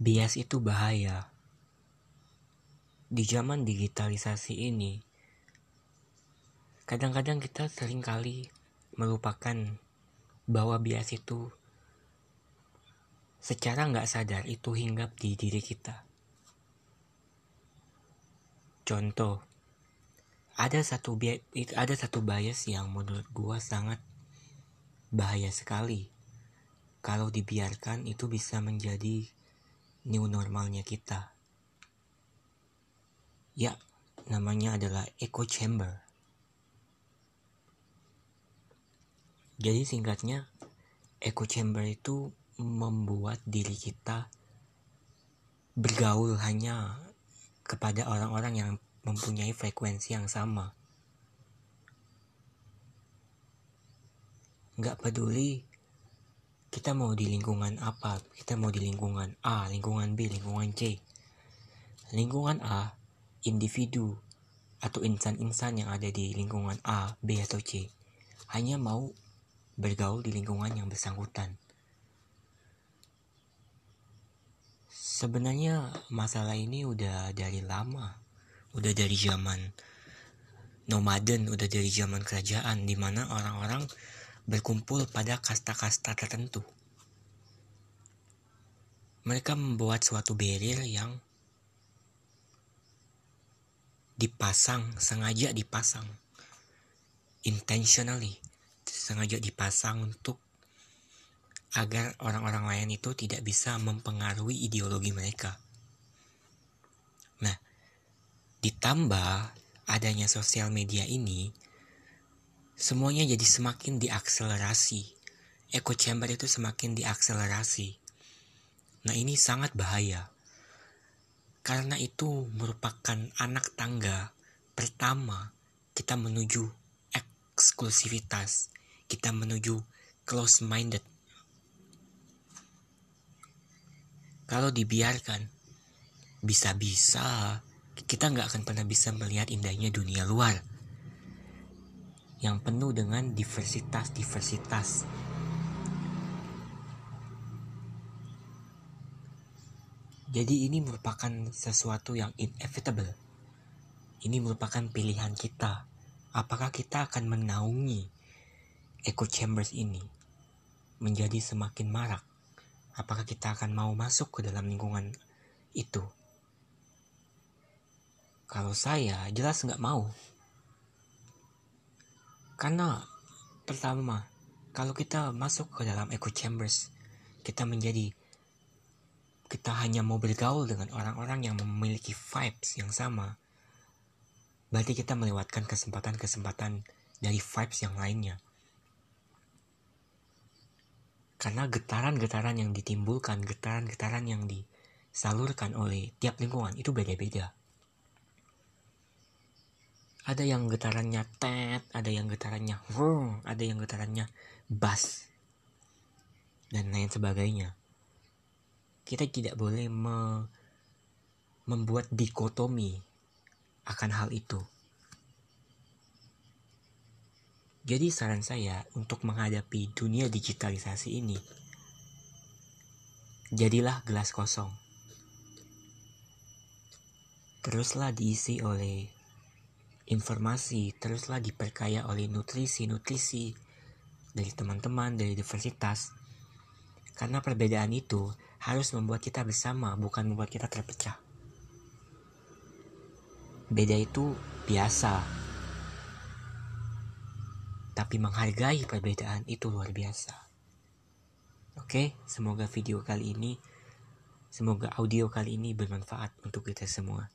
bias itu bahaya. Di zaman digitalisasi ini, kadang-kadang kita sering kali melupakan bahwa bias itu secara nggak sadar itu hinggap di diri kita. Contoh, ada satu ada satu bias yang menurut gua sangat bahaya sekali. Kalau dibiarkan itu bisa menjadi new normalnya kita. Ya, namanya adalah echo chamber. Jadi singkatnya, echo chamber itu membuat diri kita bergaul hanya kepada orang-orang yang mempunyai frekuensi yang sama. Nggak peduli kita mau di lingkungan apa, kita mau di lingkungan A, lingkungan B, lingkungan C. Lingkungan A, individu atau insan-insan yang ada di lingkungan A, B atau C hanya mau bergaul di lingkungan yang bersangkutan. Sebenarnya masalah ini udah dari lama, udah dari zaman nomaden, udah dari zaman kerajaan, di mana orang-orang berkumpul pada kasta-kasta tertentu. Mereka membuat suatu barrier yang dipasang, sengaja dipasang, intentionally, sengaja dipasang untuk agar orang-orang lain itu tidak bisa mempengaruhi ideologi mereka. Nah, ditambah adanya sosial media ini, semuanya jadi semakin diakselerasi. Echo chamber itu semakin diakselerasi. Nah ini sangat bahaya. Karena itu merupakan anak tangga pertama kita menuju eksklusivitas. Kita menuju close-minded. Kalau dibiarkan, bisa-bisa kita nggak akan pernah bisa melihat indahnya dunia luar yang penuh dengan diversitas-diversitas. Jadi ini merupakan sesuatu yang inevitable. Ini merupakan pilihan kita. Apakah kita akan menaungi echo chambers ini menjadi semakin marak? Apakah kita akan mau masuk ke dalam lingkungan itu? Kalau saya jelas nggak mau. Karena pertama, kalau kita masuk ke dalam echo chambers, kita menjadi kita hanya mau bergaul dengan orang-orang yang memiliki vibes yang sama. Berarti kita melewatkan kesempatan-kesempatan dari vibes yang lainnya. Karena getaran-getaran yang ditimbulkan, getaran-getaran yang disalurkan oleh tiap lingkungan itu beda-beda ada yang getarannya tet, ada yang getarannya vroom, ada yang getarannya bass, dan lain sebagainya. Kita tidak boleh me membuat dikotomi akan hal itu. Jadi saran saya untuk menghadapi dunia digitalisasi ini, jadilah gelas kosong. Teruslah diisi oleh informasi teruslah diperkaya oleh nutrisi-nutrisi dari teman-teman dari universitas. Karena perbedaan itu harus membuat kita bersama, bukan membuat kita terpecah. Beda itu biasa. Tapi menghargai perbedaan itu luar biasa. Oke, semoga video kali ini, semoga audio kali ini bermanfaat untuk kita semua.